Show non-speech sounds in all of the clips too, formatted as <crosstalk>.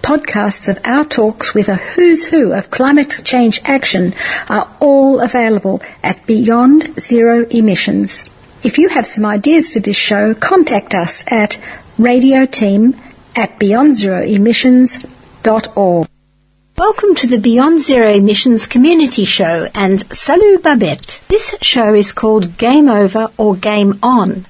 Podcasts of our talks with a who's who of climate change action are all available at Beyond Zero Emissions. If you have some ideas for this show, contact us at radioteam at beyondzeroemissions.org. Welcome to the Beyond Zero Emissions Community Show and salut Babette. This show is called Game Over or Game On.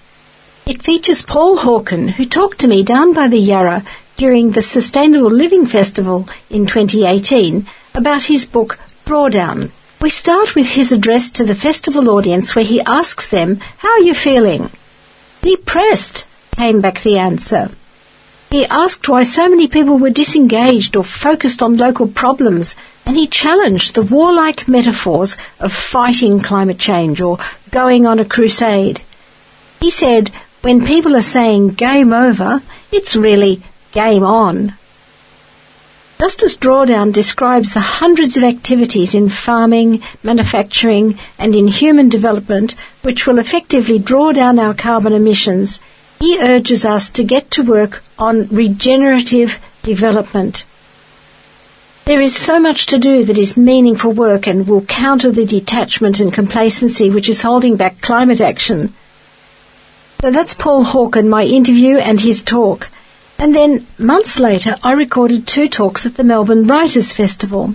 It features Paul Hawken, who talked to me down by the Yarra during the Sustainable Living Festival in 2018 about his book Drawdown. We start with his address to the festival audience where he asks them, How are you feeling? Depressed, came back the answer. He asked why so many people were disengaged or focused on local problems, and he challenged the warlike metaphors of fighting climate change or going on a crusade. He said, when people are saying game over, it's really game on. Justice Drawdown describes the hundreds of activities in farming, manufacturing, and in human development which will effectively draw down our carbon emissions he urges us to get to work on regenerative development. There is so much to do that is meaningful work and will counter the detachment and complacency which is holding back climate action. So that's Paul Hawken, my interview and his talk. And then months later, I recorded two talks at the Melbourne Writers' Festival.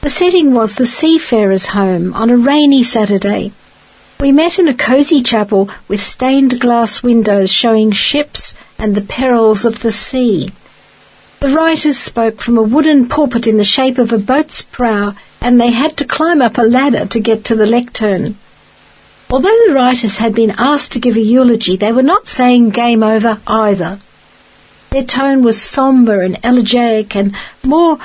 The setting was the Seafarer's Home on a rainy Saturday. We met in a cosy chapel with stained glass windows showing ships and the perils of the sea. The writers spoke from a wooden pulpit in the shape of a boat's prow, and they had to climb up a ladder to get to the lectern. Although the writers had been asked to give a eulogy, they were not saying game over either. Their tone was sombre and elegiac, and more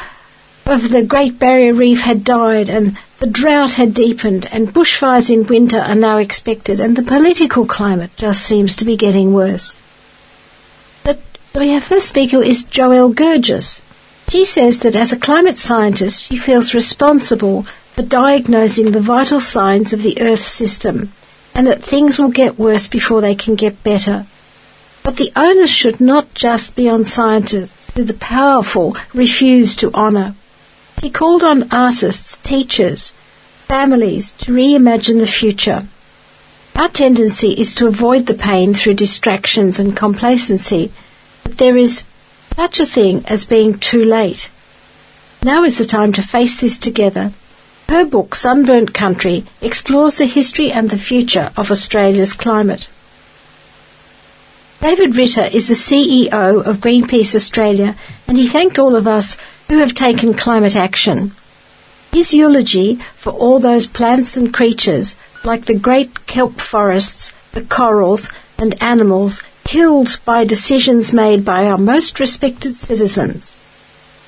of the Great Barrier Reef had died, and the drought had deepened, and bushfires in winter are now expected, and the political climate just seems to be getting worse. But our first speaker is Joelle Gergis. She says that as a climate scientist, she feels responsible for diagnosing the vital signs of the Earth system, and that things will get worse before they can get better. But the onus should not just be on scientists who the powerful refuse to honour. He called on artists, teachers, families to reimagine the future. Our tendency is to avoid the pain through distractions and complacency, but there is such a thing as being too late. Now is the time to face this together. Her book, Sunburnt Country, explores the history and the future of Australia's climate. David Ritter is the CEO of Greenpeace Australia, and he thanked all of us who have taken climate action. His eulogy for all those plants and creatures, like the great kelp forests, the corals, and animals killed by decisions made by our most respected citizens.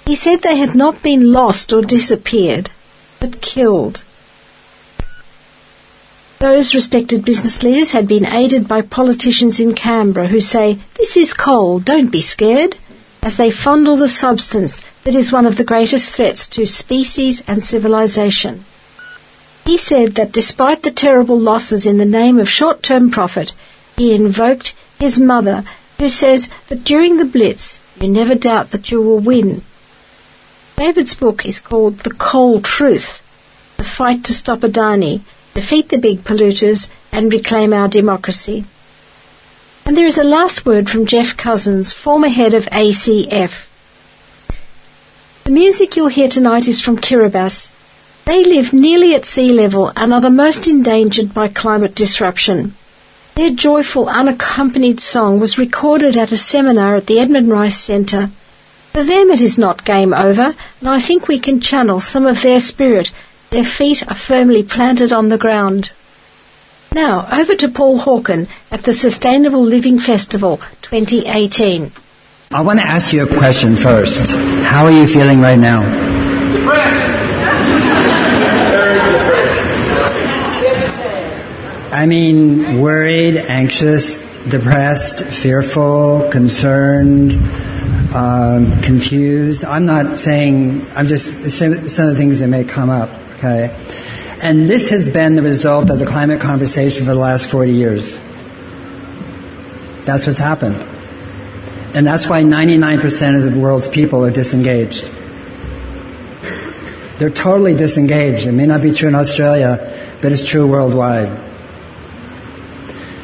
He said they had not been lost or disappeared, but killed. Those respected business leaders had been aided by politicians in Canberra who say, This is coal, don't be scared as they fondle the substance that is one of the greatest threats to species and civilization. He said that despite the terrible losses in the name of short-term profit, he invoked his mother, who says that during the Blitz, you never doubt that you will win. David's book is called The Coal Truth, The Fight to Stop Adani, Defeat the Big Polluters, and Reclaim Our Democracy. And there is a last word from Geoff Cousins, former head of ACF. The music you'll hear tonight is from Kiribati. They live nearly at sea level and are the most endangered by climate disruption. Their joyful, unaccompanied song was recorded at a seminar at the Edmund Rice Centre. For them it is not game over, and I think we can channel some of their spirit. Their feet are firmly planted on the ground. Now, over to Paul Hawken at the Sustainable Living Festival 2018. I want to ask you a question first. How are you feeling right now? Depressed. Very depressed. I mean, worried, anxious, depressed, fearful, concerned, um, confused. I'm not saying, I'm just, some, some of the things that may come up, okay? And this has been the result of the climate conversation for the last 40 years. That's what's happened. And that's why 99% of the world's people are disengaged. They're totally disengaged. It may not be true in Australia, but it's true worldwide.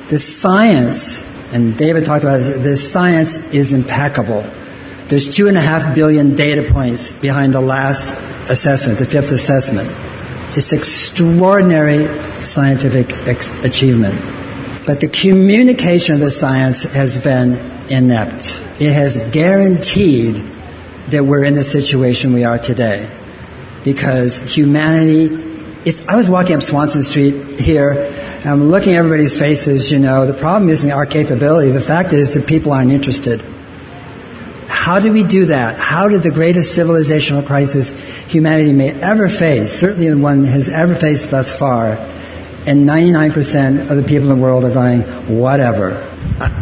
The science, and David talked about it, the science is impeccable. There's two and a half billion data points behind the last assessment, the fifth assessment. It's extraordinary scientific ex- achievement. But the communication of the science has been inept. It has guaranteed that we're in the situation we are today. Because humanity, I was walking up Swanston Street here, I'm looking at everybody's faces, you know, the problem isn't our capability. The fact is that people aren't interested. How do we do that? How did the greatest civilizational crisis humanity may ever face, certainly one has ever faced thus far, and 99% of the people in the world are going, whatever.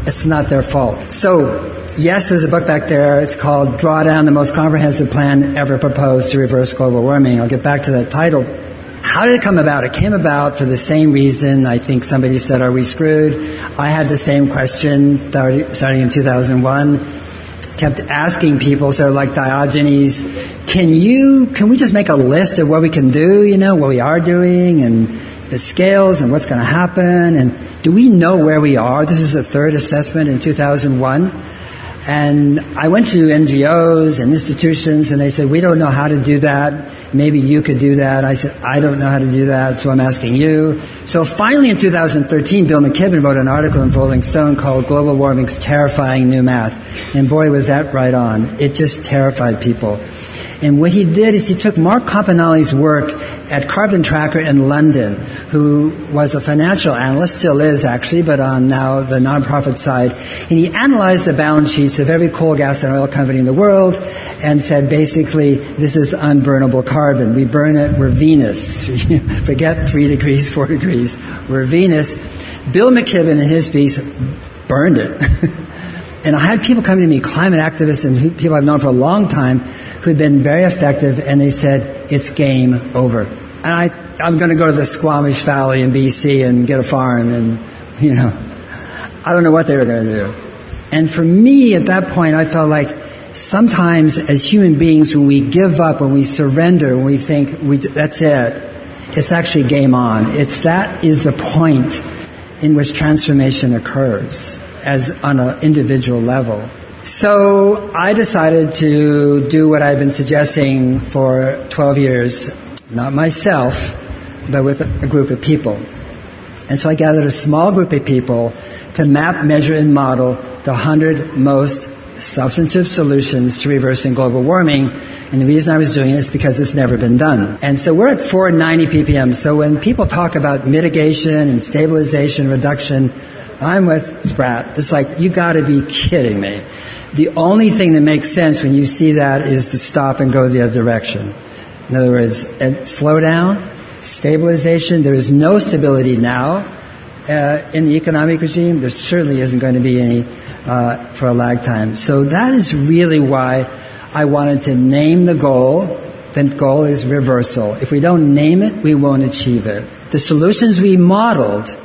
It's not their fault. So, yes, there's a book back there. It's called Drawdown, the most comprehensive plan ever proposed to reverse global warming. I'll get back to that title. How did it come about? It came about for the same reason. I think somebody said, Are we screwed? I had the same question starting in 2001. Kept asking people, so like Diogenes, can you, can we just make a list of what we can do, you know, what we are doing and the scales and what's going to happen? And do we know where we are? This is the third assessment in 2001. And I went to NGOs and institutions and they said, we don't know how to do that. Maybe you could do that. I said, I don't know how to do that, so I'm asking you. So finally in 2013, Bill McKibben wrote an article in Rolling Stone called Global Warming's Terrifying New Math. And boy, was that right on. It just terrified people. And what he did is he took Mark Campanale's work at Carbon Tracker in London, who was a financial analyst, still is actually, but on now the nonprofit side, and he analyzed the balance sheets of every coal, gas, and oil company in the world and said basically, this is unburnable carbon. We burn it, we're Venus. <laughs> Forget three degrees, four degrees. We're Venus. Bill McKibben in his piece burned it. <laughs> and I had people coming to me, climate activists and people I've known for a long time, who'd been very effective, and they said, it's game over. And I, I'm going to go to the Squamish Valley in BC and get a farm, and, you know, I don't know what they were going to do. And for me, at that point, I felt like sometimes as human beings, when we give up, when we surrender, when we think we, that's it, it's actually game on. It's that is the point in which transformation occurs as on an individual level. So I decided to do what I've been suggesting for 12 years, not myself, but with a group of people. And so I gathered a small group of people to map, measure, and model the 100 most substantive solutions to reversing global warming. And the reason I was doing it is because it's never been done. And so we're at 490 ppm. So when people talk about mitigation and stabilization, reduction, I'm with Spratt. It's like, you gotta be kidding me. The only thing that makes sense when you see that is to stop and go the other direction. In other words, slow down, stabilization. There is no stability now uh, in the economic regime. There certainly isn't going to be any uh, for a lag time. So that is really why I wanted to name the goal. The goal is reversal. If we don't name it, we won't achieve it. The solutions we modeled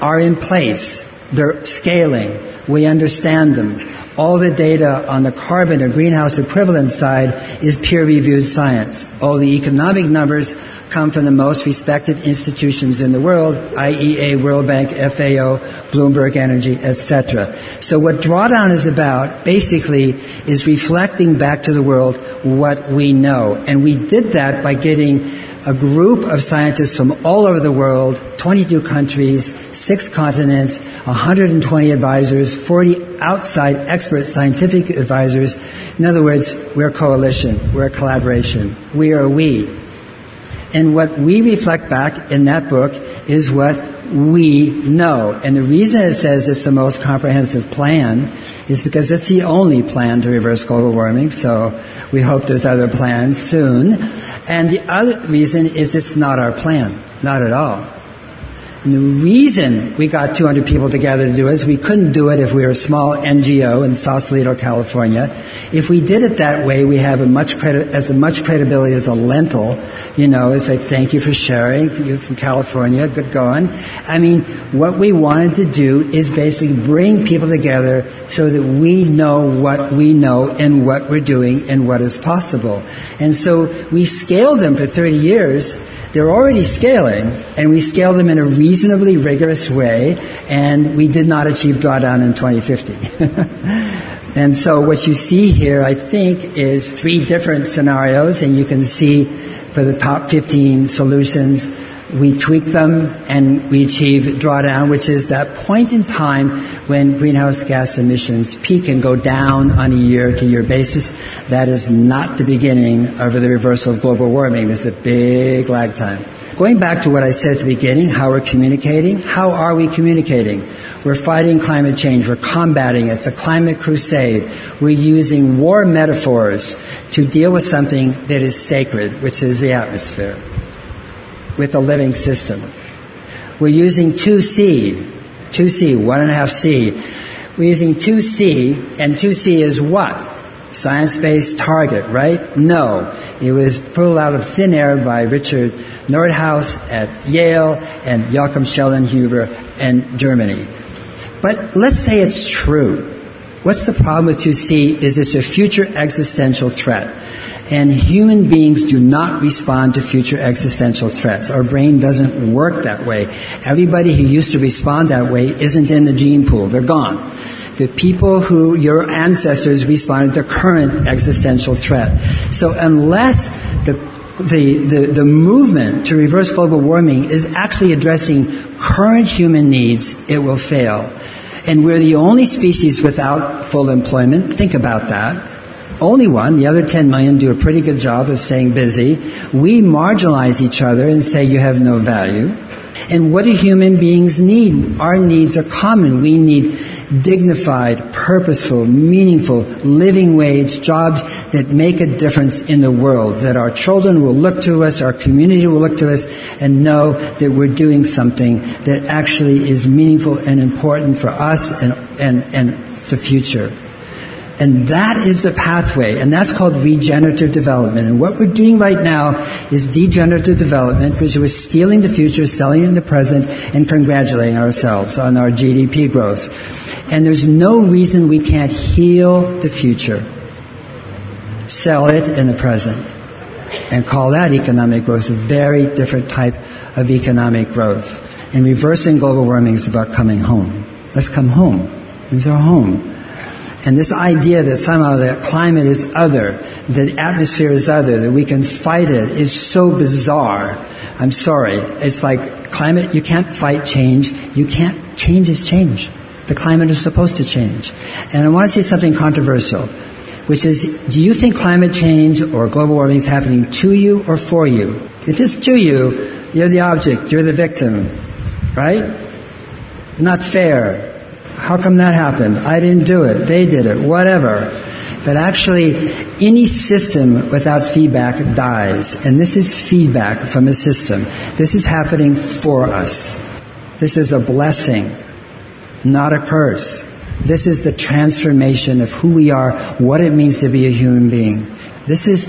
are in place. They're scaling. We understand them. All the data on the carbon or greenhouse equivalent side is peer reviewed science. All the economic numbers come from the most respected institutions in the world, IEA, World Bank, FAO, Bloomberg Energy, etc. So what drawdown is about basically is reflecting back to the world what we know. And we did that by getting a group of scientists from all over the world, 22 countries, six continents, 120 advisors, 40 outside expert scientific advisors. In other words, we're a coalition, we're a collaboration, we are we. And what we reflect back in that book is what we know. And the reason it says it's the most comprehensive plan is because it's the only plan to reverse global warming. So we hope there's other plans soon. And the other reason is it's not our plan. Not at all. And the reason we got 200 people together to do it is we couldn't do it if we were a small NGO in Sausalito, California. If we did it that way, we have a much credi- as much credibility as a lentil, you know, say thank you for sharing, you from California, good going. I mean, what we wanted to do is basically bring people together so that we know what we know and what we're doing and what is possible. And so we scaled them for 30 years they're already scaling, and we scaled them in a reasonably rigorous way, and we did not achieve drawdown in 2050. <laughs> and so what you see here, I think, is three different scenarios, and you can see for the top 15 solutions, we tweak them and we achieve drawdown, which is that point in time when greenhouse gas emissions peak and go down on a year to year basis. That is not the beginning of the reversal of global warming. There's a big lag time. Going back to what I said at the beginning, how we're communicating, how are we communicating? We're fighting climate change. We're combating it. It's a climate crusade. We're using war metaphors to deal with something that is sacred, which is the atmosphere with a living system. We're using 2C, 2C, 1.5C. We're using 2C, and 2C is what? Science based target, right? No. It was pulled out of thin air by Richard Nordhaus at Yale and Joachim Schellnhuber in Germany. But let's say it's true. What's the problem with 2C is it's a future existential threat. And human beings do not respond to future existential threats. Our brain doesn't work that way. Everybody who used to respond that way isn't in the gene pool. They're gone. The people who your ancestors responded to current existential threat. So unless the the, the, the movement to reverse global warming is actually addressing current human needs, it will fail. And we're the only species without full employment. Think about that only one. The other 10 million do a pretty good job of staying busy. We marginalize each other and say you have no value. And what do human beings need? Our needs are common. We need dignified, purposeful, meaningful, living wage jobs that make a difference in the world, that our children will look to us, our community will look to us and know that we're doing something that actually is meaningful and important for us and, and, and the future. And that is the pathway, and that's called regenerative development. And what we're doing right now is degenerative development, which we're stealing the future, selling in the present, and congratulating ourselves on our GDP growth. And there's no reason we can't heal the future, sell it in the present, and call that economic growth a very different type of economic growth. And reversing global warming is about coming home. Let's come home. Is our home. And this idea that somehow the climate is other, the atmosphere is other, that we can fight it is so bizarre. I'm sorry. It's like climate, you can't fight change. You can't, change is change. The climate is supposed to change. And I want to say something controversial, which is, do you think climate change or global warming is happening to you or for you? If it's to you, you're the object, you're the victim, right? Not fair. How come that happened? I didn't do it. They did it. Whatever. But actually, any system without feedback dies. And this is feedback from a system. This is happening for us. This is a blessing, not a curse. This is the transformation of who we are, what it means to be a human being. This is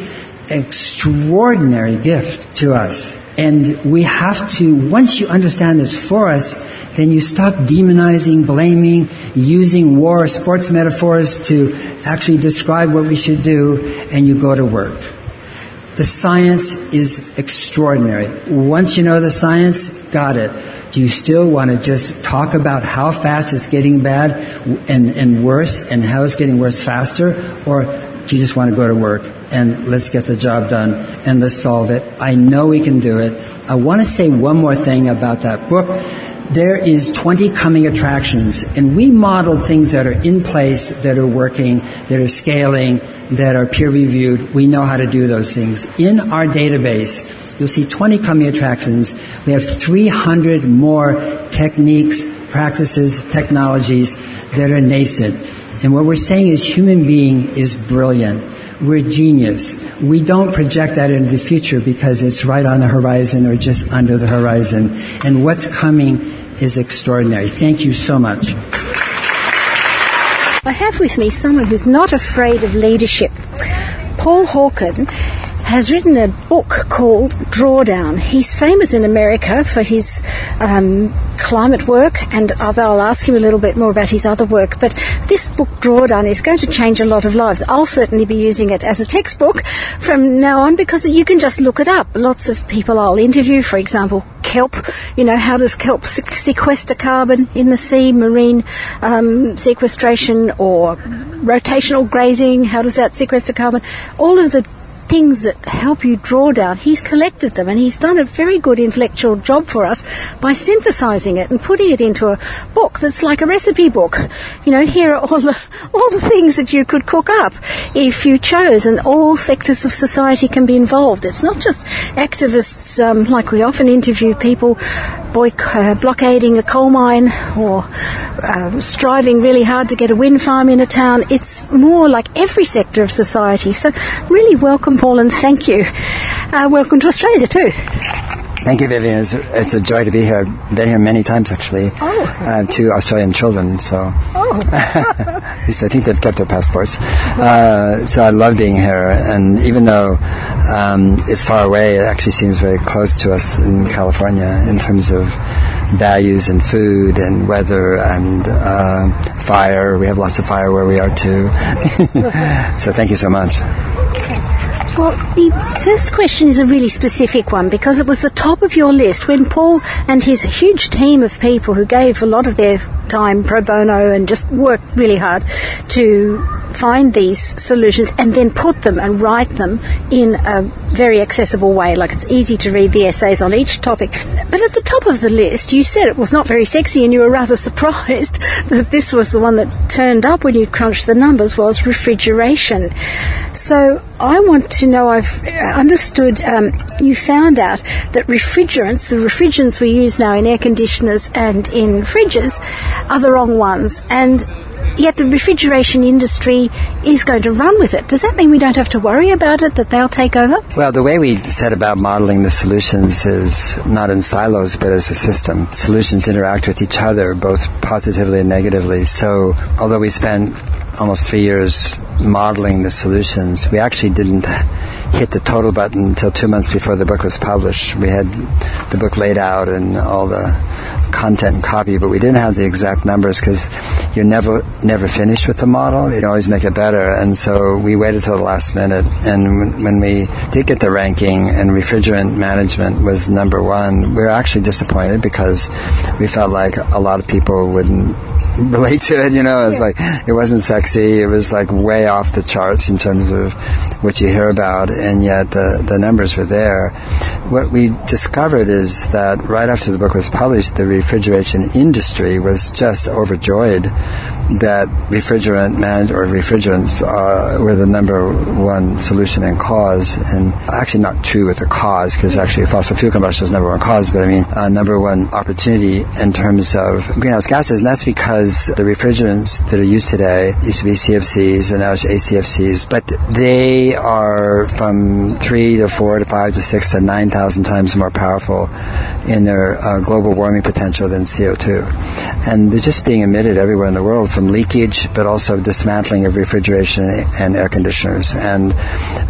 an extraordinary gift to us. And we have to, once you understand it's for us, then you stop demonizing, blaming, using war sports metaphors to actually describe what we should do, and you go to work. The science is extraordinary. Once you know the science, got it. Do you still want to just talk about how fast it's getting bad and, and worse and how it's getting worse faster? Or do you just want to go to work and let's get the job done and let's solve it. I know we can do it. I want to say one more thing about that book. There is 20 coming attractions, and we model things that are in place, that are working, that are scaling, that are peer reviewed. We know how to do those things. In our database, you'll see 20 coming attractions. We have 300 more techniques, practices, technologies that are nascent. And what we're saying is human being is brilliant. We're genius. We don't project that into the future because it's right on the horizon or just under the horizon. And what's coming is extraordinary. Thank you so much. I have with me someone who's not afraid of leadership. Paul Hawken has written a book called Drawdown. He's famous in America for his um, climate work, and I'll ask him a little bit more about his other work. But this book, Drawdown, is going to change a lot of lives. I'll certainly be using it as a textbook from now on because you can just look it up. Lots of people I'll interview, for example, kelp. You know, how does kelp sequester carbon in the sea, marine um, sequestration, or rotational grazing? How does that sequester carbon? All of the things that help you draw down. He's collected them and he's done a very good intellectual job for us by synthesizing it and putting it into a book that's like a recipe book. You know, here are all the <laughs> all the things that you could cook up if you chose, and all sectors of society can be involved. It's not just activists um, like we often interview people boyc- uh, blockading a coal mine or uh, striving really hard to get a wind farm in a town. It's more like every sector of society. So, really welcome, Paul, and thank you. Uh, welcome to Australia too. Thank you, Vivian. It's, it's, a joy to be here. I've been here many times, actually. Oh. Have two Australian children, so. Oh. <laughs> <laughs> At least I think they've kept their passports. Uh, so I love being here. And even though um, it's far away, it actually seems very close to us in California in terms of values and food and weather and uh, fire. We have lots of fire where we are, too. <laughs> so thank you so much. Well, the first question is a really specific one because it was the top of your list when Paul and his huge team of people who gave a lot of their time pro bono and just worked really hard to find these solutions and then put them and write them in a very accessible way. Like it's easy to read the essays on each topic. But at the top of the list, you said it was not very sexy and you were rather surprised <laughs> that this was the one that turned up when you crunched the numbers was refrigeration. So I want to know, I've understood um, you found out that refrigerants, the refrigerants we use now in air conditioners and in fridges, are the wrong ones. And yet the refrigeration industry is going to run with it. Does that mean we don't have to worry about it, that they'll take over? Well, the way we set about modeling the solutions is not in silos, but as a system. Solutions interact with each other, both positively and negatively. So, although we spent almost three years modeling the solutions, we actually didn't hit the total button until two months before the book was published. We had the book laid out and all the content and copy, but we didn't have the exact numbers because you're never never finished with the model. You always make it better, and so we waited till the last minute. And when, when we did get the ranking, and refrigerant management was number one, we were actually disappointed because we felt like a lot of people wouldn't relate to it. You know, it's yeah. like it wasn't sexy. It was like way off the charts in terms of what you hear about, and yet the the numbers were there. What we discovered is that right after the book was published, the refrigeration industry was just overjoyed that refrigerant manage or refrigerants uh, were the number one solution and cause, and actually not true with the cause because actually fossil fuel combustion is number one cause, but I mean uh, number one opportunity in terms of greenhouse gases, and that's because the refrigerants that are used today used to be CFCs and now it's HCFCs, but they are from three to four to five to six to nine thousand times more powerful in their uh, global warming potential than CO2, and they're just being emitted everywhere in the world from leakage, but also dismantling of refrigeration and air conditioners. And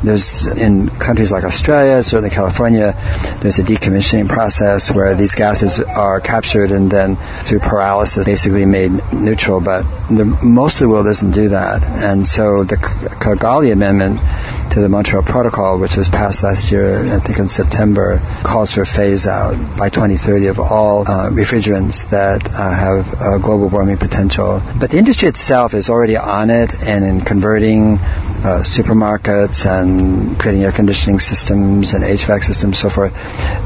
there's in countries like Australia, certainly California, there's a decommissioning process where these gases are captured and then through pyrolysis basically made neutral. But the, most of the world doesn't do that, and so the Kigali Amendment to the Montreal Protocol, which was passed last year, I think in September, calls for a phase out by 2030 of all uh, refrigerants that uh, have uh, global warming potential. But the industry itself is already on it and in converting uh, supermarkets and creating air conditioning systems and HVAC systems, so forth,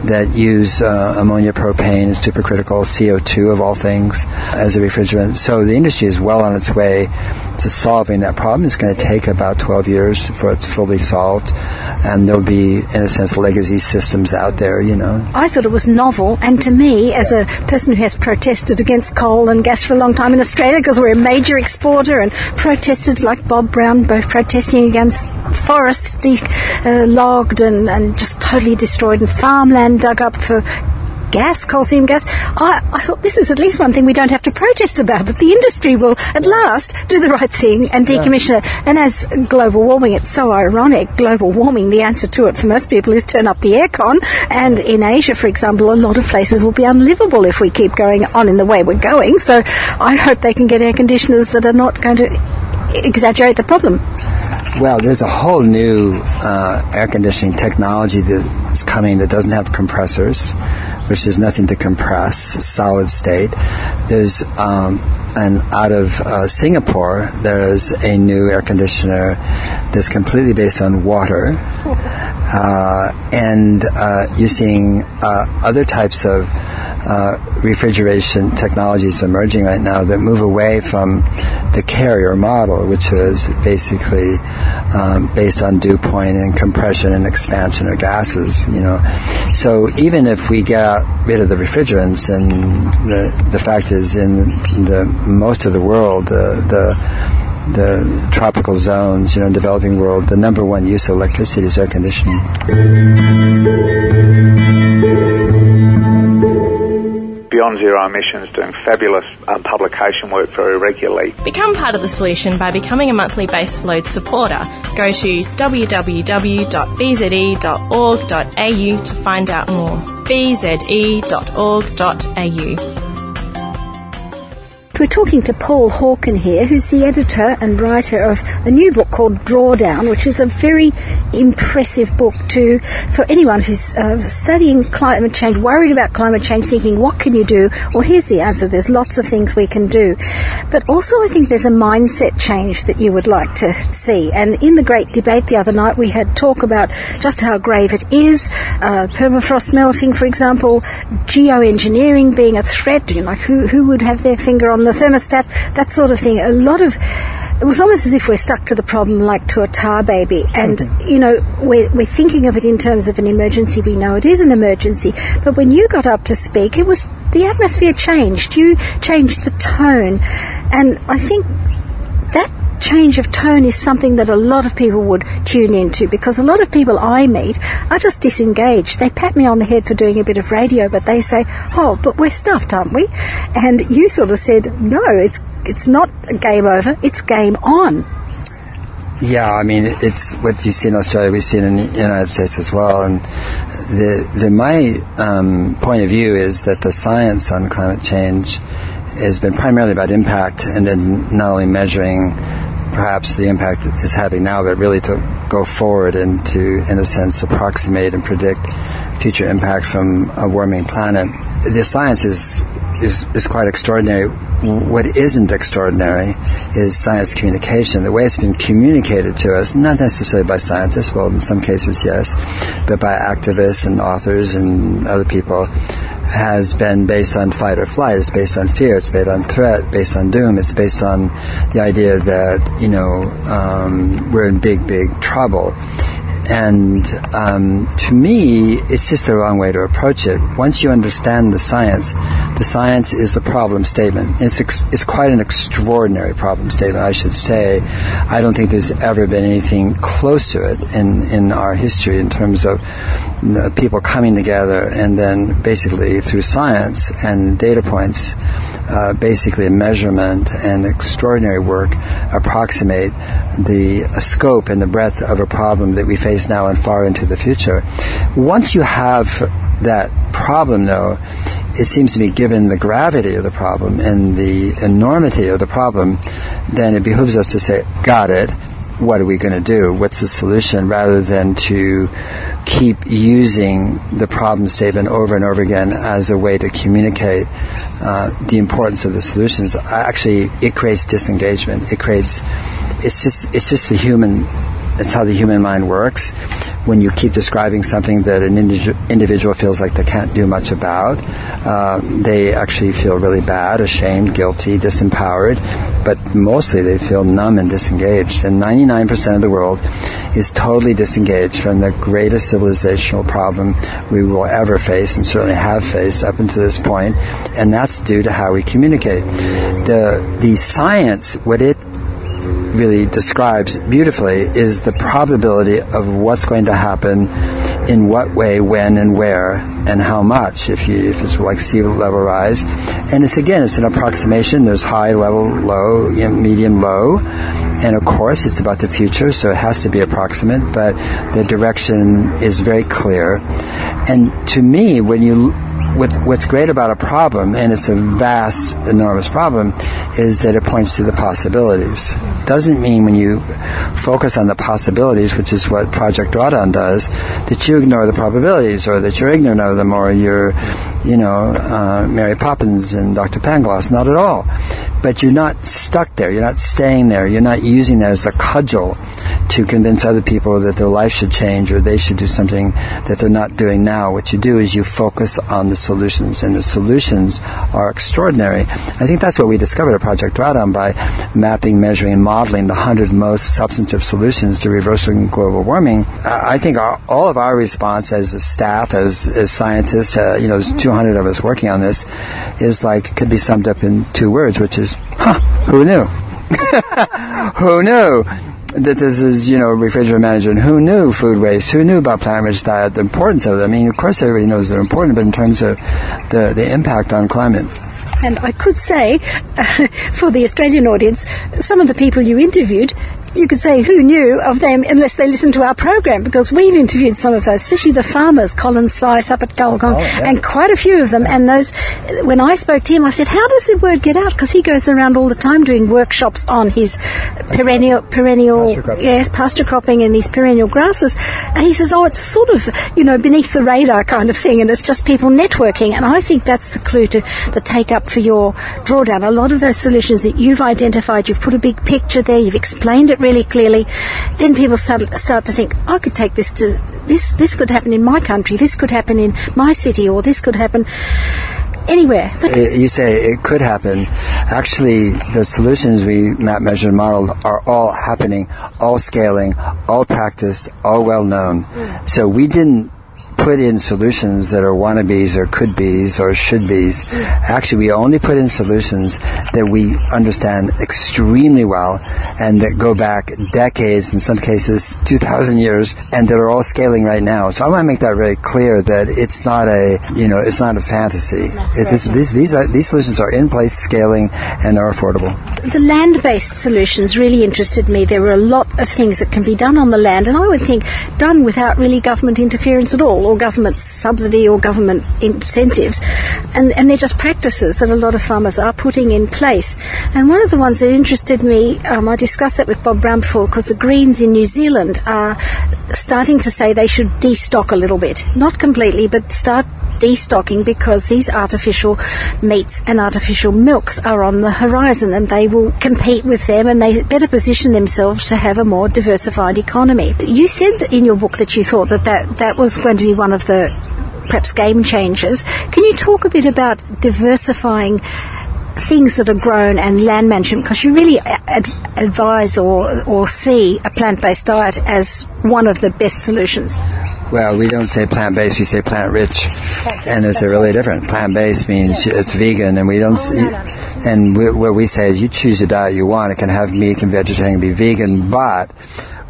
that use uh, ammonia, propane, supercritical CO2 of all things as a refrigerant. So the industry is well on its way to solving that problem. It's going to take about 12 years for it's fully solved, and there'll be, in a sense, legacy systems out there. You know. I thought it was novel, and to me, as a person who has protested against coal and gas for a long time in Australia, because we're a major exporter, and protested like Bob Brown, both protesting against forests de- uh, logged and, and just totally destroyed, and farmland dug up for gas, coal seam gas. I, I thought this is at least one thing we don't have to protest about, that the industry will at last do the right thing and decommission yeah. it. And as global warming, it's so ironic. Global warming, the answer to it for most people is turn up the aircon. And in Asia, for example, a lot of places will be unlivable if we keep going on in the way we're going. So I hope they can get air conditioners that are not going to exaggerate the problem. Well, there's a whole new uh, air conditioning technology that's coming that doesn't have compressors which is nothing to compress, solid state. There's um, and out of uh, Singapore, there's a new air conditioner that's completely based on water, uh, and uh, you're seeing uh, other types of uh, refrigeration technologies emerging right now that move away from the carrier model, which was basically um, based on dew point and compression and expansion of gases. You know, so even if we get rid of the refrigerants, and the the fact is, in the most of the world, the the the tropical zones, you know, developing world, the number one use of electricity is air conditioning. Beyond Zero Emissions doing fabulous um, publication work very regularly. Become part of the solution by becoming a monthly base load supporter. Go to www.bze.org.au to find out more. bze.org.au we're talking to Paul Hawken here, who's the editor and writer of a new book called Drawdown, which is a very impressive book to for anyone who's uh, studying climate change, worried about climate change, thinking, what can you do? Well, here's the answer. There's lots of things we can do. But also, I think there's a mindset change that you would like to see. And in the great debate the other night, we had talk about just how grave it is, uh, permafrost melting, for example, geoengineering being a threat. You know, like who, who would have their finger on the thermostat, that sort of thing. A lot of it was almost as if we're stuck to the problem like to a tar baby. And, mm-hmm. you know, we're, we're thinking of it in terms of an emergency. We know it is an emergency. But when you got up to speak, it was the atmosphere changed. You changed the tone. And I think change of tone is something that a lot of people would tune into because a lot of people I meet are just disengaged. They pat me on the head for doing a bit of radio, but they say, "Oh, but we're stuffed, aren't we?" And you sort of said, "No, it's it's not game over; it's game on." Yeah, I mean, it's what you see in Australia, we see in the United States as well. And the, the my um, point of view is that the science on climate change has been primarily about impact, and then not only measuring perhaps the impact is having now, but really to go forward and to, in a sense, approximate and predict future impact from a warming planet. The science is, is, is quite extraordinary. What isn't extraordinary is science communication. The way it's been communicated to us, not necessarily by scientists, well, in some cases, yes, but by activists and authors and other people has been based on fight or flight. It's based on fear. It's based on threat. Based on doom. It's based on the idea that you know um, we're in big, big trouble. And um, to me, it's just the wrong way to approach it. Once you understand the science, the science is a problem statement. It's ex- it's quite an extraordinary problem statement, I should say. I don't think there's ever been anything close to it in in our history in terms of people coming together and then basically through science and data points uh, basically a measurement and extraordinary work approximate the scope and the breadth of a problem that we face now and far into the future. Once you have that problem, though, it seems to me, given the gravity of the problem and the enormity of the problem, then it behooves us to say, got it, what are we going to do? What's the solution? Rather than to keep using the problem statement over and over again as a way to communicate uh, the importance of the solutions. Actually, it creates disengagement. It creates. It's just. It's just the human it's how the human mind works. When you keep describing something that an indi- individual feels like they can't do much about, uh, they actually feel really bad, ashamed, guilty, disempowered, but mostly they feel numb and disengaged. And 99% of the world is totally disengaged from the greatest civilizational problem we will ever face and certainly have faced up until this point, and that's due to how we communicate. The, the science, what it really describes beautifully is the probability of what's going to happen in what way, when, and where, and how much. If you if it's like sea level rise, and it's again it's an approximation. There's high, level, low, medium, low, and of course it's about the future, so it has to be approximate. But the direction is very clear. And to me, when you what, what's great about a problem, and it's a vast, enormous problem, is that it points to the possibilities. Doesn't mean when you focus on the possibilities, which is what Project Drawdown does, that you ignore the probabilities or that you're ignorant of them or you're, you know, uh, Mary Poppins and Dr. Pangloss. Not at all. But you're not stuck there. You're not staying there. You're not using that as a cudgel to convince other people that their life should change or they should do something that they're not doing now. What you do is you focus on the solutions, and the solutions are extraordinary. I think that's what we discovered at Project Drawdown by mapping, measuring, and modeling the 100 most substantive solutions to reversing global warming. I think our, all of our response as a staff, as, as scientists, uh, you know, there's 200 of us working on this, is like, could be summed up in two words, which is, huh, who knew? <laughs> who knew? That this is, you know, refrigerator management. Who knew food waste? Who knew about plant-rich diet? The importance of it. I mean, of course, everybody knows they're important, but in terms of the the impact on climate. And I could say, uh, <laughs> for the Australian audience, some of the people you interviewed you could say who knew of them unless they listened to our program because we've interviewed some of those, especially the farmers, Colin Seis up at Gulgong, oh, yeah. and quite a few of them. And those, when I spoke to him, I said, "How does the word get out?" Because he goes around all the time doing workshops on his perennial, perennial, pasture yes, pasture cropping and these perennial grasses. And he says, "Oh, it's sort of you know beneath the radar kind of thing, and it's just people networking." And I think that's the clue to the take up for your drawdown. A lot of those solutions that you've identified, you've put a big picture there, you've explained it really clearly, then people start, start to think, I could take this to this. This could happen in my country. This could happen in my city, or this could happen anywhere. you say it could happen. Actually, the solutions we map, measure, and model are all happening, all scaling, all practiced, all well known. Mm. So we didn't put in solutions that are wannabes or could be's or should be's. Actually, we only put in solutions that we understand extremely well and that go back decades, in some cases 2,000 years, and that are all scaling right now. So I want to make that very clear that it's not a, you know, it's not a fantasy. This, these, are, these solutions are in place, scaling, and are affordable. The land-based solutions really interested me. There were a lot of things that can be done on the land, and I would think done without really government interference at all or government subsidy or government incentives. And, and they're just practices that a lot of farmers are putting in place. And one of the ones that interested me, um, I discussed that with Bob Brown before, because the Greens in New Zealand are starting to say they should destock a little bit. Not completely, but start destocking because these artificial meats and artificial milks are on the horizon and they will compete with them and they better position themselves to have a more diversified economy. You said in your book that you thought that that, that was going to be one of the perhaps game changers. Can you talk a bit about diversifying things that are grown and land management because you really ad- advise or, or see a plant-based diet as one of the best solutions? Well, we don't say plant based, we say plant rich. And it's a really different. Plant based means it's vegan, and we don't. Oh, and we, what we say is you choose the diet you want. It can have meat, can vegetarian, can be vegan, but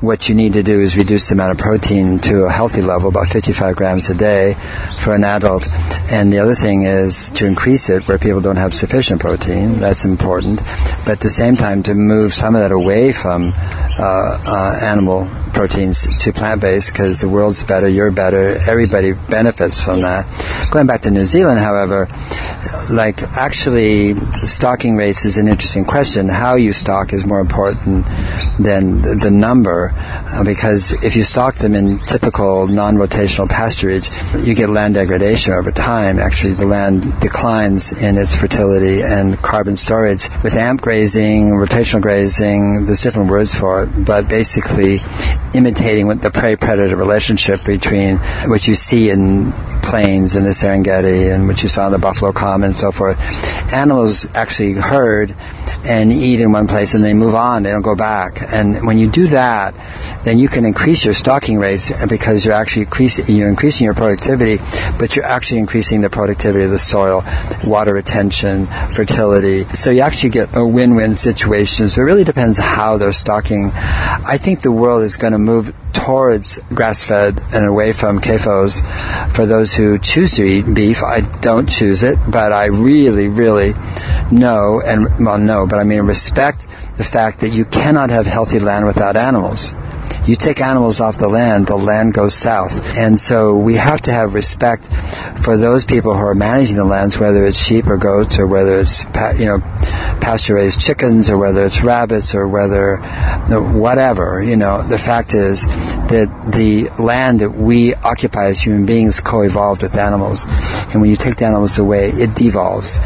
what you need to do is reduce the amount of protein to a healthy level, about 55 grams a day for an adult. And the other thing is to increase it where people don't have sufficient protein. That's important. But at the same time, to move some of that away from uh, uh, animal proteins to plant-based because the world's better, you're better, everybody benefits from that. Going back to New Zealand, however, like actually stocking rates is an interesting question. How you stock is more important than the number uh, because if you stock them in typical non-rotational pasturage, you get land degradation over time. Actually, the land declines in its fertility and carbon storage. With amp grazing, rotational grazing, there's different words for it, but basically imitating the prey-predator relationship between what you see in plains in the Serengeti and what you saw in the Buffalo Common and so forth. Animals actually herd and eat in one place and they move on. They don't go back. And when you do that, then you can increase your stocking rates because you're actually increasing, you're increasing your productivity, but you're actually increasing the productivity of the soil, water retention, fertility. So you actually get a win-win situation. So it really depends how they're stocking. I think the world is going to move towards grass-fed and away from CAFOs for those who choose to eat beef. I don't choose it, but I really, really know and well, no, but I mean respect the fact that you cannot have healthy land without animals. You take animals off the land, the land goes south. And so we have to have respect for those people who are managing the lands, whether it's sheep or goats, or whether it's you know pasture raised chickens, or whether it's rabbits, or whether whatever. You know, the fact is that the land that we occupy as human beings co-evolved with animals, and when you take the animals away, it devolves.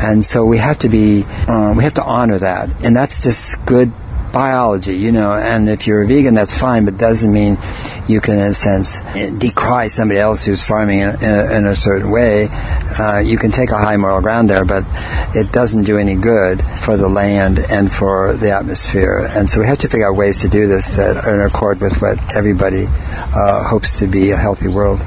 And so we have to be, um, we have to honor that, and that's just good biology, you know, and if you're a vegan, that's fine, but doesn't mean you can, in a sense, decry somebody else who's farming in, a, in a, certain way. Uh, you can take a high moral ground there, but it doesn't do any good for the land and for the atmosphere. And so we have to figure out ways to do this that are in accord with what everybody uh, hopes to be a healthy world.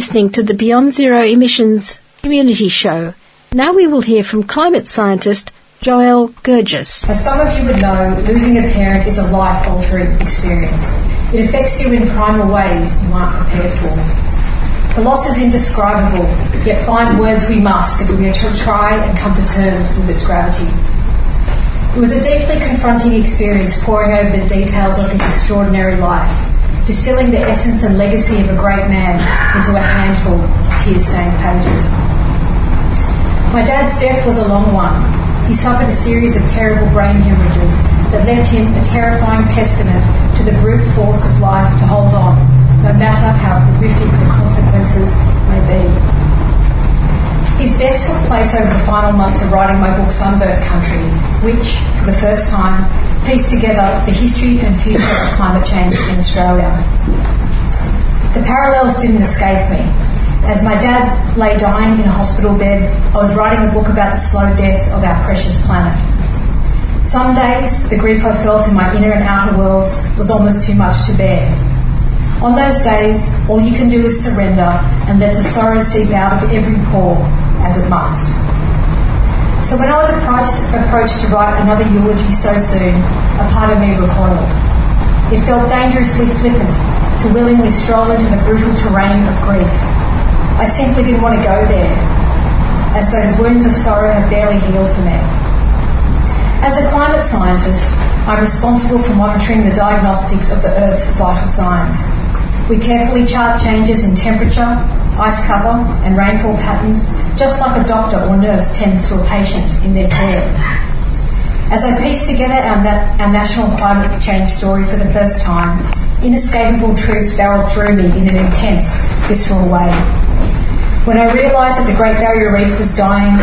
Listening to the Beyond Zero Emissions Community Show. Now we will hear from climate scientist Joel Gergis. As some of you would know, losing a parent is a life altering experience. It affects you in primal ways you aren't prepared for. The loss is indescribable, yet find words we must if we are to try and come to terms with its gravity. It was a deeply confronting experience poring over the details of his extraordinary life distilling the essence and legacy of a great man into a handful of tear stained pages. My dad's death was a long one. He suffered a series of terrible brain hemorrhages that left him a terrifying testament to the brute force of life to hold on, no matter how horrific the consequences may be. His death took place over the final months of writing my book Sunburnt Country, which, for the first time, piece together the history and future of climate change in Australia. The parallels didn't escape me. As my dad lay dying in a hospital bed, I was writing a book about the slow death of our precious planet. Some days, the grief I felt in my inner and outer worlds was almost too much to bear. On those days, all you can do is surrender and let the sorrow seep out of every pore, as it must. So when I was approached, approached to write another eulogy so soon, a part of me recoiled. It felt dangerously flippant to willingly stroll into the brutal terrain of grief. I simply didn't want to go there, as those wounds of sorrow have barely healed for me. As a climate scientist, I'm responsible for monitoring the diagnostics of the Earth's vital signs. We carefully chart changes in temperature, ice cover, and rainfall patterns, just like a doctor or nurse tends to a patient in their care. As I pieced together our, na- our national climate change story for the first time, inescapable truths barreled through me in an intense, visceral way. When I realised that the Great Barrier Reef was dying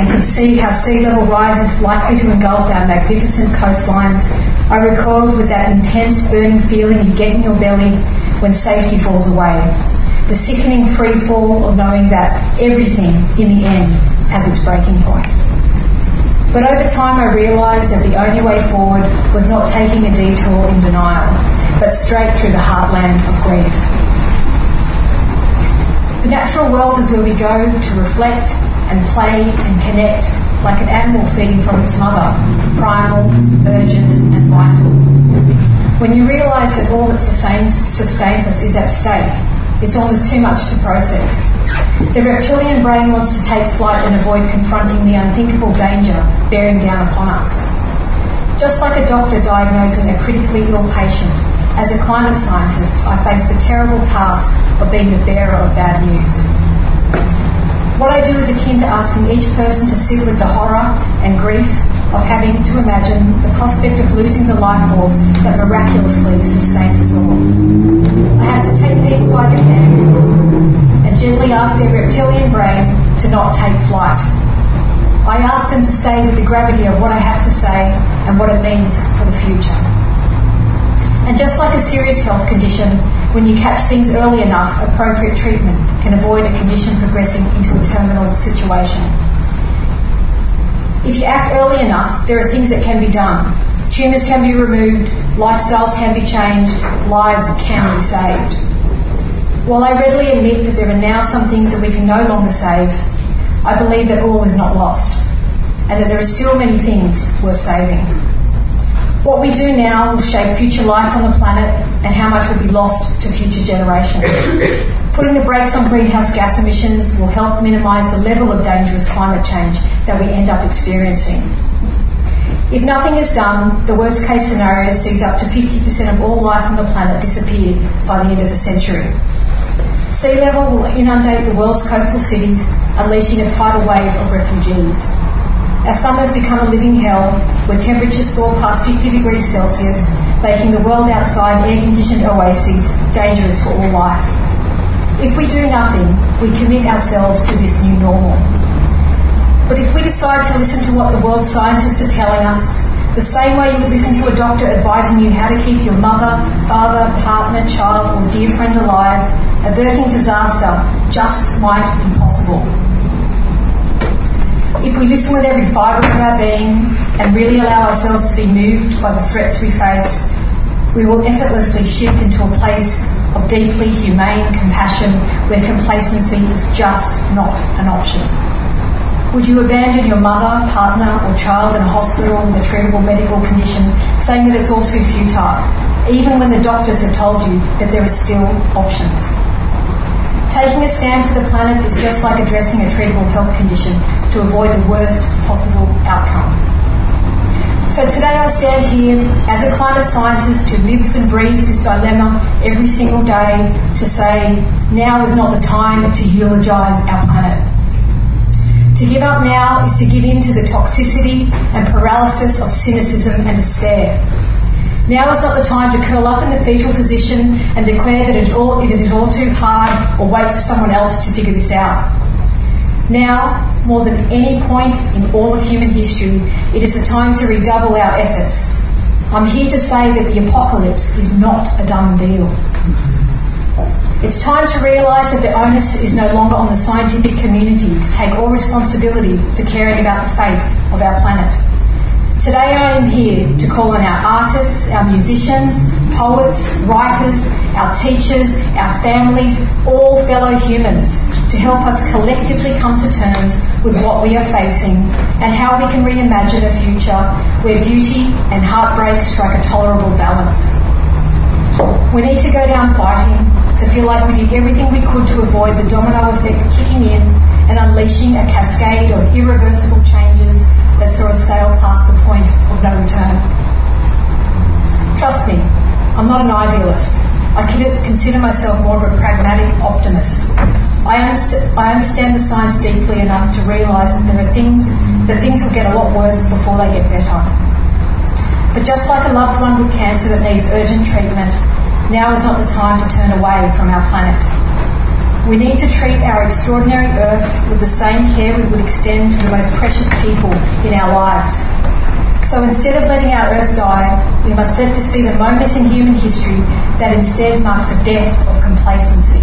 and could see how sea level rise is likely to engulf our magnificent coastlines, I recoiled with that intense burning feeling you get in your belly when safety falls away. The sickening free fall of knowing that everything, in the end, has its breaking point. But over time, I realised that the only way forward was not taking a detour in denial, but straight through the heartland of grief. The natural world is where we go to reflect and play and connect like an animal feeding from its mother, primal, urgent, and vital. When you realise that all that sustains, sustains us is at stake, it's almost too much to process. The reptilian brain wants to take flight and avoid confronting the unthinkable danger bearing down upon us. Just like a doctor diagnosing a critically ill patient, as a climate scientist, I face the terrible task of being the bearer of bad news. What I do is akin to asking each person to sit with the horror and grief of having to imagine the prospect of losing the life force that miraculously sustains us all. I have to take people by the hand and gently ask their reptilian brain to not take flight. I ask them to stay with the gravity of what I have to say and what it means for the future. And just like a serious health condition, when you catch things early enough, appropriate treatment can avoid a condition progressing into a terminal situation. If you act early enough, there are things that can be done. Tumours can be removed, lifestyles can be changed, lives can be saved. While I readily admit that there are now some things that we can no longer save, I believe that all is not lost and that there are still many things worth saving. What we do now will shape future life on the planet and how much will be lost to future generations. Putting the brakes on greenhouse gas emissions will help minimise the level of dangerous climate change that we end up experiencing. If nothing is done, the worst case scenario sees up to 50% of all life on the planet disappear by the end of the century. Sea level will inundate the world's coastal cities, unleashing a tidal wave of refugees. Our summers become a living hell where temperatures soar past 50 degrees Celsius, making the world outside air conditioned oases dangerous for all life. If we do nothing, we commit ourselves to this new normal. But if we decide to listen to what the world scientists are telling us, the same way you would listen to a doctor advising you how to keep your mother, father, partner, child, or dear friend alive, averting disaster just might be possible. If we listen with every fibre of our being and really allow ourselves to be moved by the threats we face, we will effortlessly shift into a place of deeply humane compassion where complacency is just not an option. Would you abandon your mother, partner, or child in a hospital with a treatable medical condition, saying that it's all too futile, even when the doctors have told you that there are still options? Taking a stand for the planet is just like addressing a treatable health condition to avoid the worst possible outcome. So today I stand here as a climate scientist who lives and breathes this dilemma every single day to say now is not the time to eulogise our planet. To give up now is to give in to the toxicity and paralysis of cynicism and despair. Now is not the time to curl up in the fetal position and declare that it, all, it is all too hard or wait for someone else to figure this out. Now, more than any point in all of human history, it is the time to redouble our efforts. I'm here to say that the apocalypse is not a done deal. It's time to realise that the onus is no longer on the scientific community to take all responsibility for caring about the fate of our planet. Today I am here to call on our artists, our musicians, poets, writers, our teachers, our families, all fellow humans to help us collectively come to terms with what we are facing and how we can reimagine a future where beauty and heartbreak strike a tolerable balance. We need to go down fighting to feel like we did everything we could to avoid the domino effect kicking in and unleashing a cascade of irreversible changes that saw us sail past the point of no return. Trust me, I'm not an idealist. I consider myself more of a pragmatic optimist. I, I understand the science deeply enough to realise that there are things that things will get a lot worse before they get better. But just like a loved one with cancer that needs urgent treatment, now is not the time to turn away from our planet. We need to treat our extraordinary earth with the same care we would extend to the most precious people in our lives. So instead of letting our earth die, we must let this be the moment in human history that instead marks the death of complacency.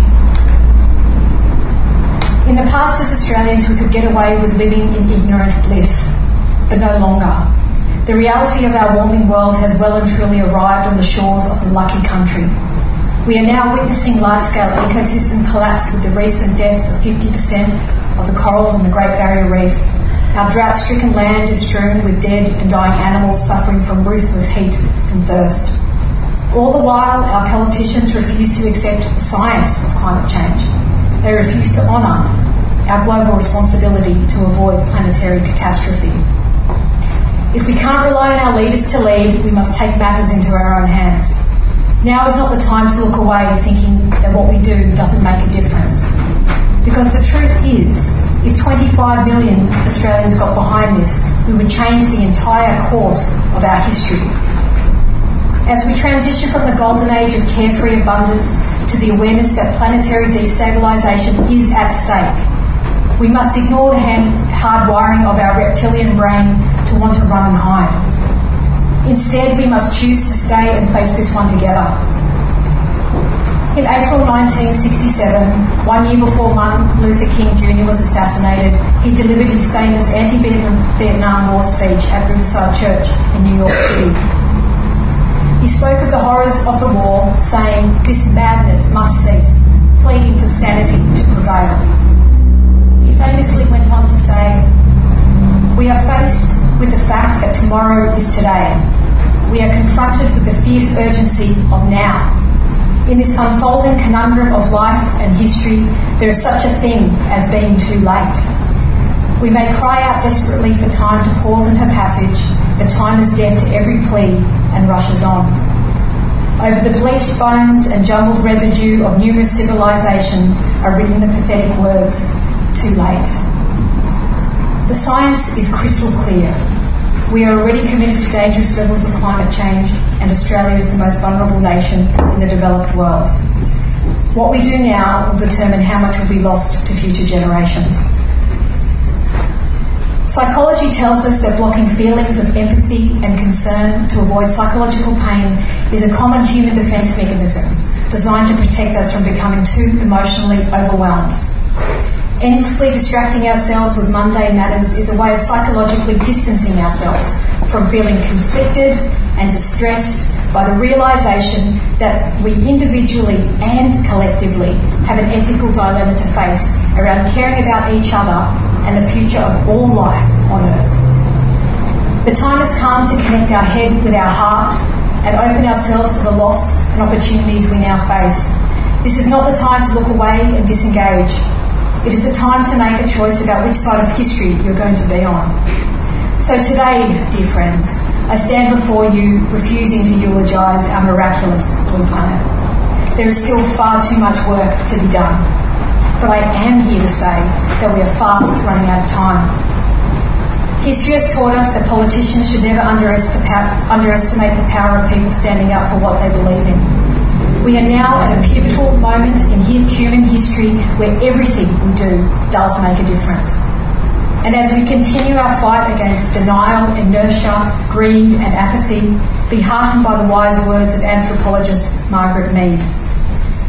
In the past, as Australians, we could get away with living in ignorant bliss, but no longer. The reality of our warming world has well and truly arrived on the shores of the lucky country. We are now witnessing large scale ecosystem collapse with the recent death of 50% of the corals on the Great Barrier Reef. Our drought stricken land is strewn with dead and dying animals suffering from ruthless heat and thirst. All the while, our politicians refuse to accept the science of climate change. They refuse to honour our global responsibility to avoid planetary catastrophe. If we can't rely on our leaders to lead, we must take matters into our own hands. Now is not the time to look away thinking that what we do doesn't make a difference. Because the truth is, if 25 million Australians got behind this, we would change the entire course of our history. As we transition from the golden age of carefree abundance to the awareness that planetary destabilisation is at stake, we must ignore the hard wiring of our reptilian brain to want to run and hide. Instead, we must choose to stay and face this one together. In April 1967, one year before Martin Luther King Jr. was assassinated, he delivered his famous anti Vietnam War speech at Riverside Church in New York City. He spoke of the horrors of the war, saying, This madness must cease, pleading for sanity to prevail. He famously went on to say, We are faced with the fact that tomorrow is today we are confronted with the fierce urgency of now. In this unfolding conundrum of life and history, there is such a thing as being too late. We may cry out desperately for time to pause in her passage, but time is deaf to every plea and rushes on. Over the bleached bones and jumbled residue of numerous civilizations are written the pathetic words, too late. The science is crystal clear. We are already committed to dangerous levels of climate change, and Australia is the most vulnerable nation in the developed world. What we do now will determine how much will be lost to future generations. Psychology tells us that blocking feelings of empathy and concern to avoid psychological pain is a common human defence mechanism designed to protect us from becoming too emotionally overwhelmed. Endlessly distracting ourselves with mundane matters is a way of psychologically distancing ourselves from feeling conflicted and distressed by the realization that we individually and collectively have an ethical dilemma to face around caring about each other and the future of all life on Earth. The time has come to connect our head with our heart and open ourselves to the loss and opportunities we now face. This is not the time to look away and disengage. It is the time to make a choice about which side of history you're going to be on. So today, dear friends, I stand before you refusing to eulogise our miraculous blue planet. There is still far too much work to be done. But I am here to say that we are fast running out of time. History has taught us that politicians should never underestimate the power of people standing up for what they believe in. We are now at a pivotal moment in human history where everything we do does make a difference. And as we continue our fight against denial, inertia, greed, and apathy, be heartened by the wise words of anthropologist Margaret Mead.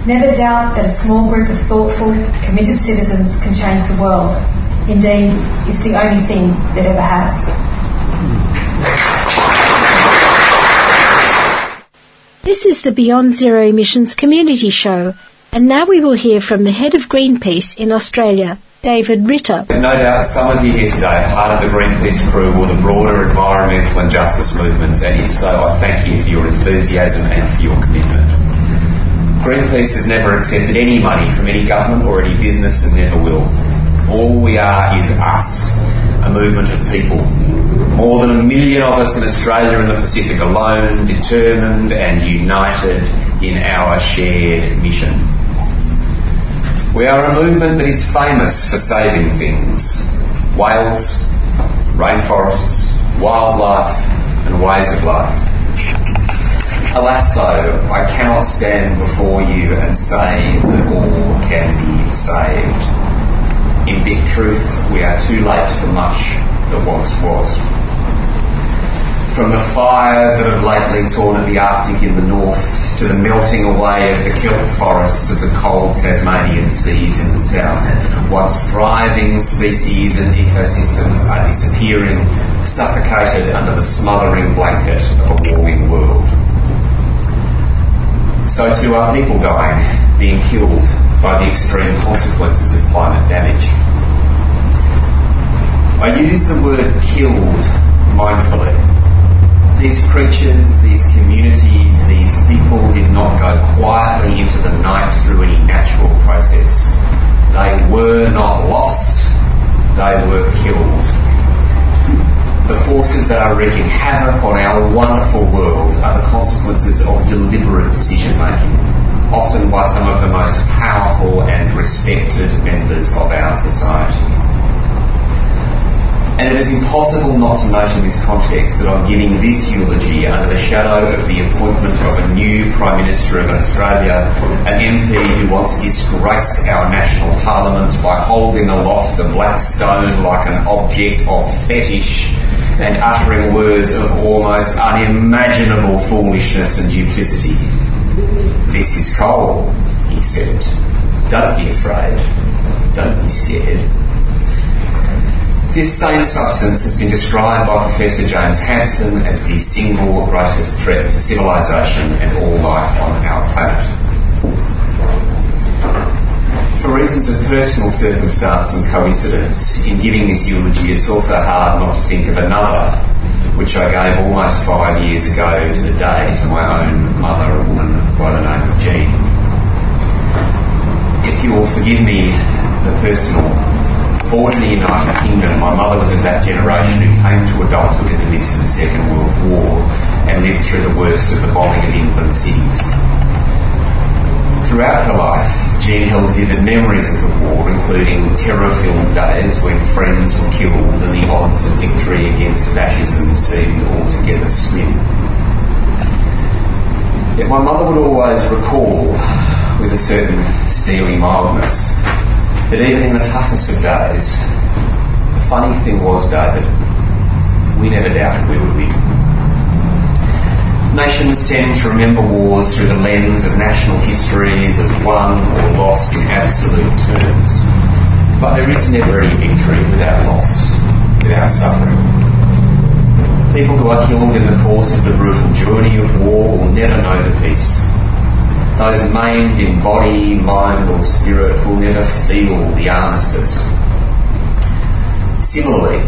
Never doubt that a small group of thoughtful, committed citizens can change the world. Indeed, it's the only thing that ever has. This is the Beyond Zero Emissions Community Show, and now we will hear from the head of Greenpeace in Australia, David Ritter. No doubt some of you here today are part of the Greenpeace crew or the broader environmental and justice movement, and if so, I thank you for your enthusiasm and for your commitment. Greenpeace has never accepted any money from any government or any business and never will. All we are is us, a movement of people. More than a million of us in Australia and the Pacific alone, determined and united in our shared mission. We are a movement that is famous for saving things whales, rainforests, wildlife, and ways of life. Alas, though, I cannot stand before you and say that all can be saved. In big truth, we are too late for much that once was. From the fires that have lately torn at the Arctic in the north to the melting away of the kelp forests of the cold Tasmanian seas in the south, once thriving species and ecosystems are disappearing, suffocated under the smothering blanket of a warming world. So too are people dying, being killed by the extreme consequences of climate damage. I use the word killed mindfully these creatures, these communities, these people did not go quietly into the night through any natural process. They were not lost, they were killed. The forces that are wreaking havoc on our wonderful world are the consequences of deliberate decision making, often by some of the most powerful and respected members of our society. And it is impossible not to note in this context that I'm giving this eulogy under the shadow of the appointment of a new Prime Minister of Australia, an MP who wants to disgrace our national parliament by holding aloft a black stone like an object of fetish and uttering words of almost unimaginable foolishness and duplicity. This is coal, he said. Don't be afraid. Don't be scared. This same substance has been described by Professor James Hansen as the single greatest threat to civilization and all life on our planet. For reasons of personal circumstance and coincidence, in giving this eulogy, it's also hard not to think of another, which I gave almost five years ago to the day to my own mother, a woman by the name of Jean. If you will forgive me the personal born in the United Kingdom, my mother was of that generation who came to adulthood in the midst of the Second World War and lived through the worst of the bombing of England cities. Throughout her life, Jean held vivid memories of the war, including terror-filled days when friends were killed and the odds of victory against fascism seemed altogether slim. Yet my mother would always recall, with a certain steely mildness, that even in the toughest of days, the funny thing was, David, we never doubted we would win. Nations tend to remember wars through the lens of national histories as won or lost in absolute terms. But there is never any victory without loss, without suffering. People who are killed in the course of the brutal journey of war will never know the peace those maimed in body, mind, or spirit will never feel the armistice. Similarly,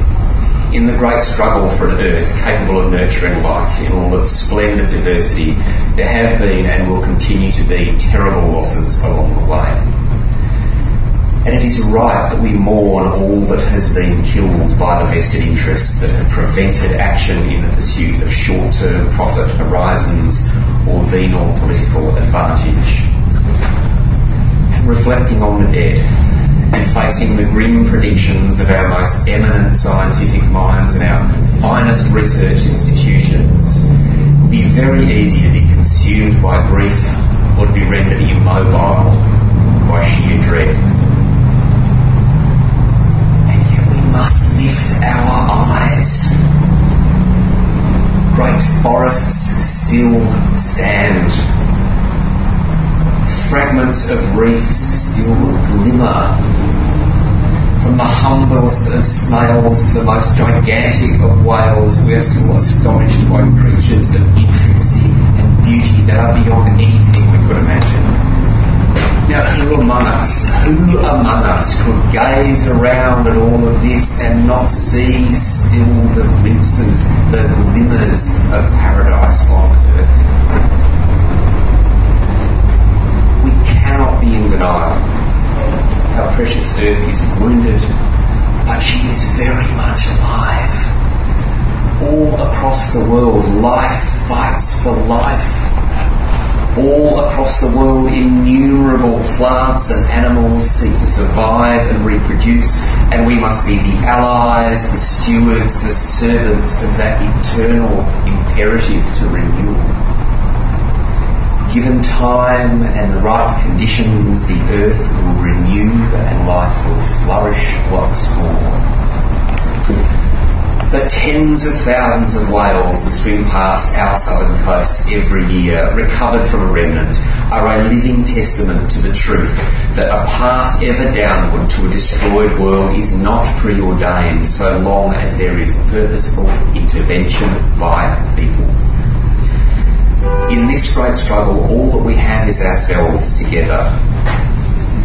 in the great struggle for an earth capable of nurturing life in all its splendid diversity, there have been and will continue to be terrible losses along the way. And it is right that we mourn all that has been killed by the vested interests that have prevented action in the pursuit of short term profit horizons or venal political advantage. Reflecting on the dead and facing the grim predictions of our most eminent scientific minds and our finest research institutions, it would be very easy to be consumed by grief or to be rendered immobile by sheer dread. And yet we must lift our eyes. Great forests still stand. Fragments of reefs still glimmer. From the humblest of snails to the most gigantic of whales, we are still astonished by creatures of intricacy and beauty that are beyond anything we could imagine. Now, who among us, who among us could gaze around at all of this and not see still the glimpses, the glimmers of paradise on earth? We cannot be in denial. Our precious earth is wounded, but she is very much alive. All across the world, life fights for life all across the world, innumerable plants and animals seek to survive and reproduce, and we must be the allies, the stewards, the servants of that eternal imperative to renewal. Given time and the right conditions, the earth will renew and life will flourish once more the tens of thousands of whales that swim past our southern coasts every year, recovered from a remnant, are a living testament to the truth that a path ever downward to a destroyed world is not preordained so long as there is purposeful intervention by people. In this great struggle, all that we have is ourselves together.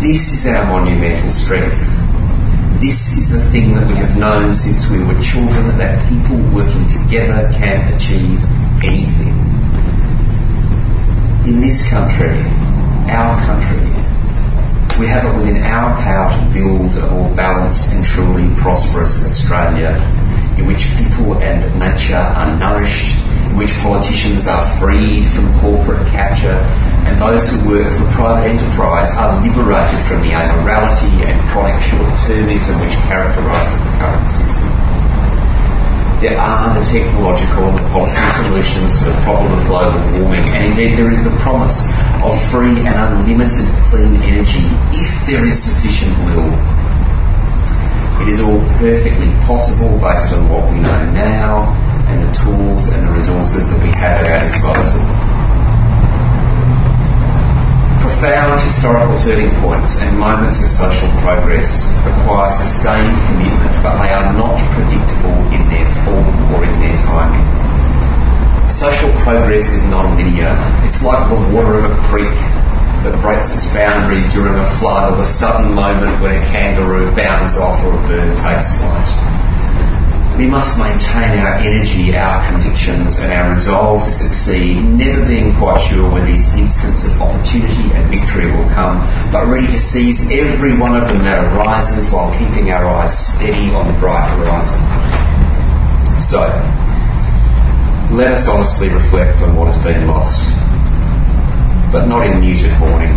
This is our monumental strength this is the thing that we have known since we were children that people working together can achieve anything. In this country, our country, we have it within our power to build a more balanced and truly prosperous Australia in which people and nature are nourished, which politicians are freed from corporate capture and those who work for private enterprise are liberated from the amorality and chronic short-termism which characterises the current system. There are the technological and the policy solutions to the problem of global warming, and indeed there is the promise of free and unlimited clean energy if there is sufficient will. It is all perfectly possible based on what we know now and the tools and the resources that we have at our disposal profound historical turning points and moments of social progress require sustained commitment, but they are not predictable in their form or in their timing. Social progress is non-linear. It's like the water of a creek that breaks its boundaries during a flood or the sudden moment when a kangaroo bounds off or a bird takes flight we must maintain our energy, our convictions, and our resolve to succeed, never being quite sure when these instants of opportunity and victory will come, but ready to seize every one of them that arises while keeping our eyes steady on the bright horizon. So, let us honestly reflect on what has been lost, but not in muted mourning,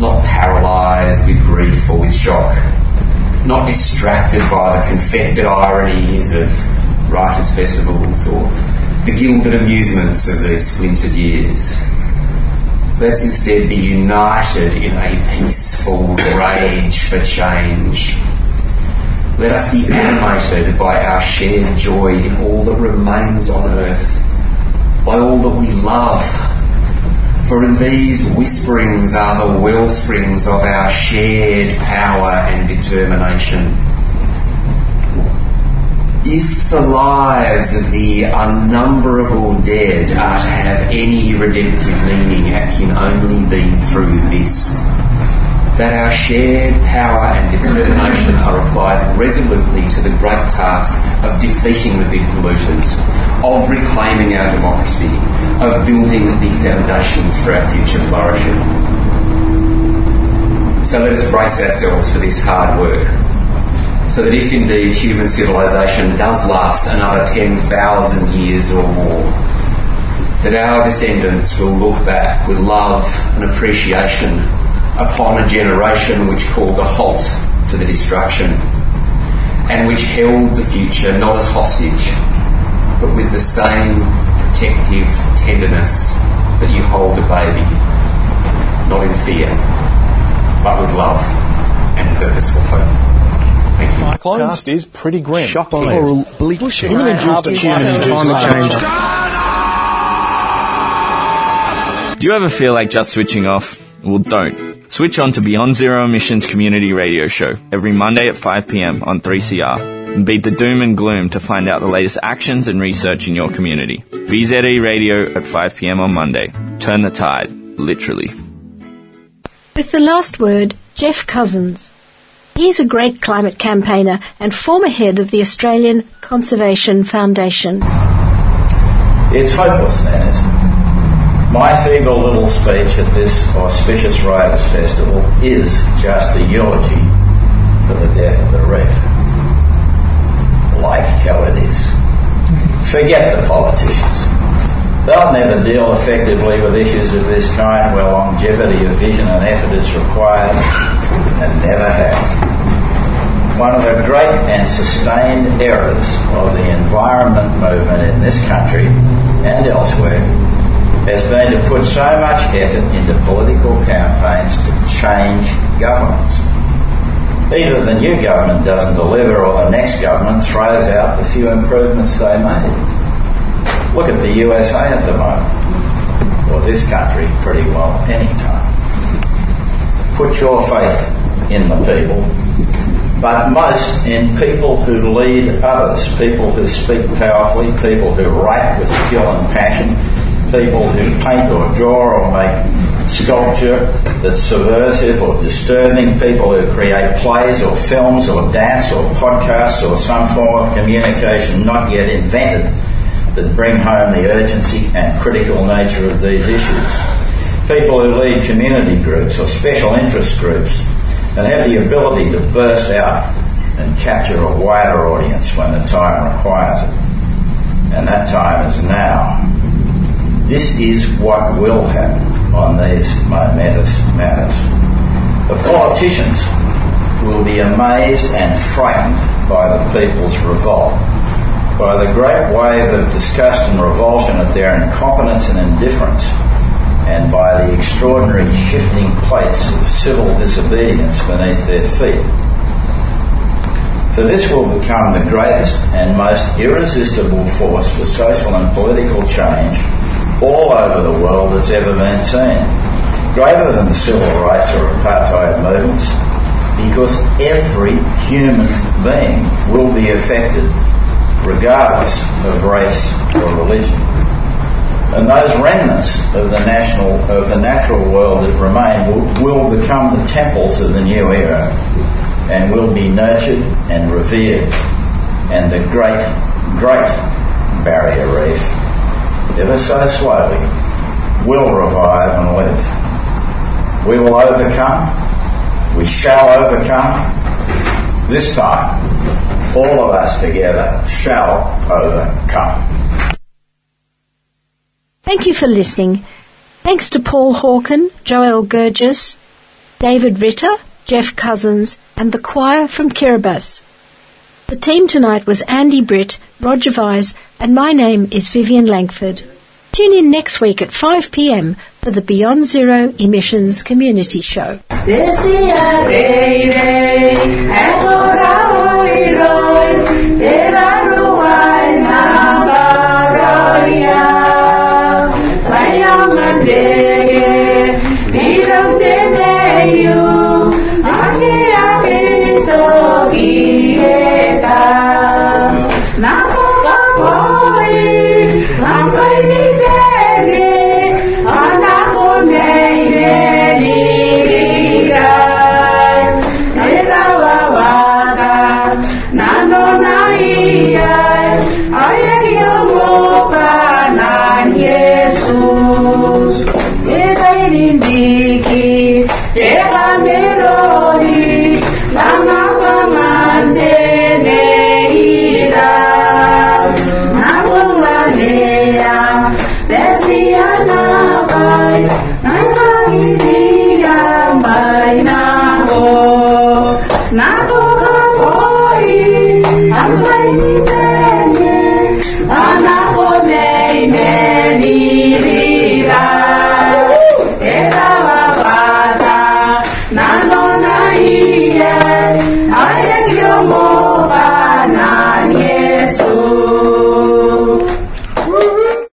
not paralysed with grief or with shock not distracted by the confected ironies of writers' festivals or the gilded amusements of these splintered years. Let's instead be united in a peaceful rage for change. Let us be animated by our shared joy in all that remains on earth, by all that we love for in these whisperings are the well springs of our shared power and determination. If the lives of the unnumberable dead are to have any redemptive meaning, it can only be through this that our shared power and determination are applied resolutely to the great task of defeating the big polluters, of reclaiming our democracy, of building the foundations for our future flourishing. So let us brace ourselves for this hard work, so that if indeed human civilization does last another 10,000 years or more, that our descendants will look back with love and appreciation upon a generation which called a halt to the destruction and which held the future not as hostage but with the same protective tenderness that you hold a baby, not in fear, but with love and purposeful hope. Thank you. Closed is pretty grim. Shocking. Bleaching. Human-induced climate change. Do you ever feel like just switching off? Well, don't. Switch on to Beyond Zero Emissions Community Radio Show every Monday at 5pm on 3CR. and beat the doom and gloom to find out the latest actions and research in your community. BZE Radio at 5pm on Monday. Turn the tide, literally. With the last word, Geoff Cousins. He's a great climate campaigner and former head of the Australian Conservation Foundation. It's hopeless then, isn't it? My feeble little speech at this auspicious Writers' Festival is just a eulogy for the death of the reef. Like hell it is. Forget the politicians. They'll never deal effectively with issues of this kind where longevity of vision and effort is required, and never have. One of the great and sustained errors of the environment movement in this country and elsewhere has been to put so much effort into political campaigns to change governments. Either the new government doesn't deliver or the next government throws out the few improvements they made. Look at the USA at the moment, or this country pretty well any time. Put your faith in the people, but most in people who lead others, people who speak powerfully, people who write with skill and passion, people who paint or draw or make sculpture that's subversive or disturbing, people who create plays or films or dance or podcasts or some form of communication not yet invented that bring home the urgency and critical nature of these issues. People who lead community groups or special interest groups and have the ability to burst out and capture a wider audience when the time requires it. And that time is now. This is what will happen on these momentous matters. The politicians will be amazed and frightened by the people's revolt, by the great wave of disgust and revulsion at their incompetence and indifference, and by the extraordinary shifting plates of civil disobedience beneath their feet. For this will become the greatest and most irresistible force for social and political change all over the world that's ever been seen. Greater than the civil rights or apartheid movements, because every human being will be affected regardless of race or religion. And those remnants of the national of the natural world that remain will, will become the temples of the new era and will be nurtured and revered. And the great, great barrier reef ever so slowly, will revive and live. We will overcome. We shall overcome. This time, all of us together shall overcome. Thank you for listening. Thanks to Paul Hawken, Joel Gergis, David Ritter, Geoff Cousins, and the choir from Kiribati. The team tonight was Andy Britt, Roger Vise, and my name is Vivian Langford. Tune in next week at 5 pm for the Beyond Zero Emissions Community Show.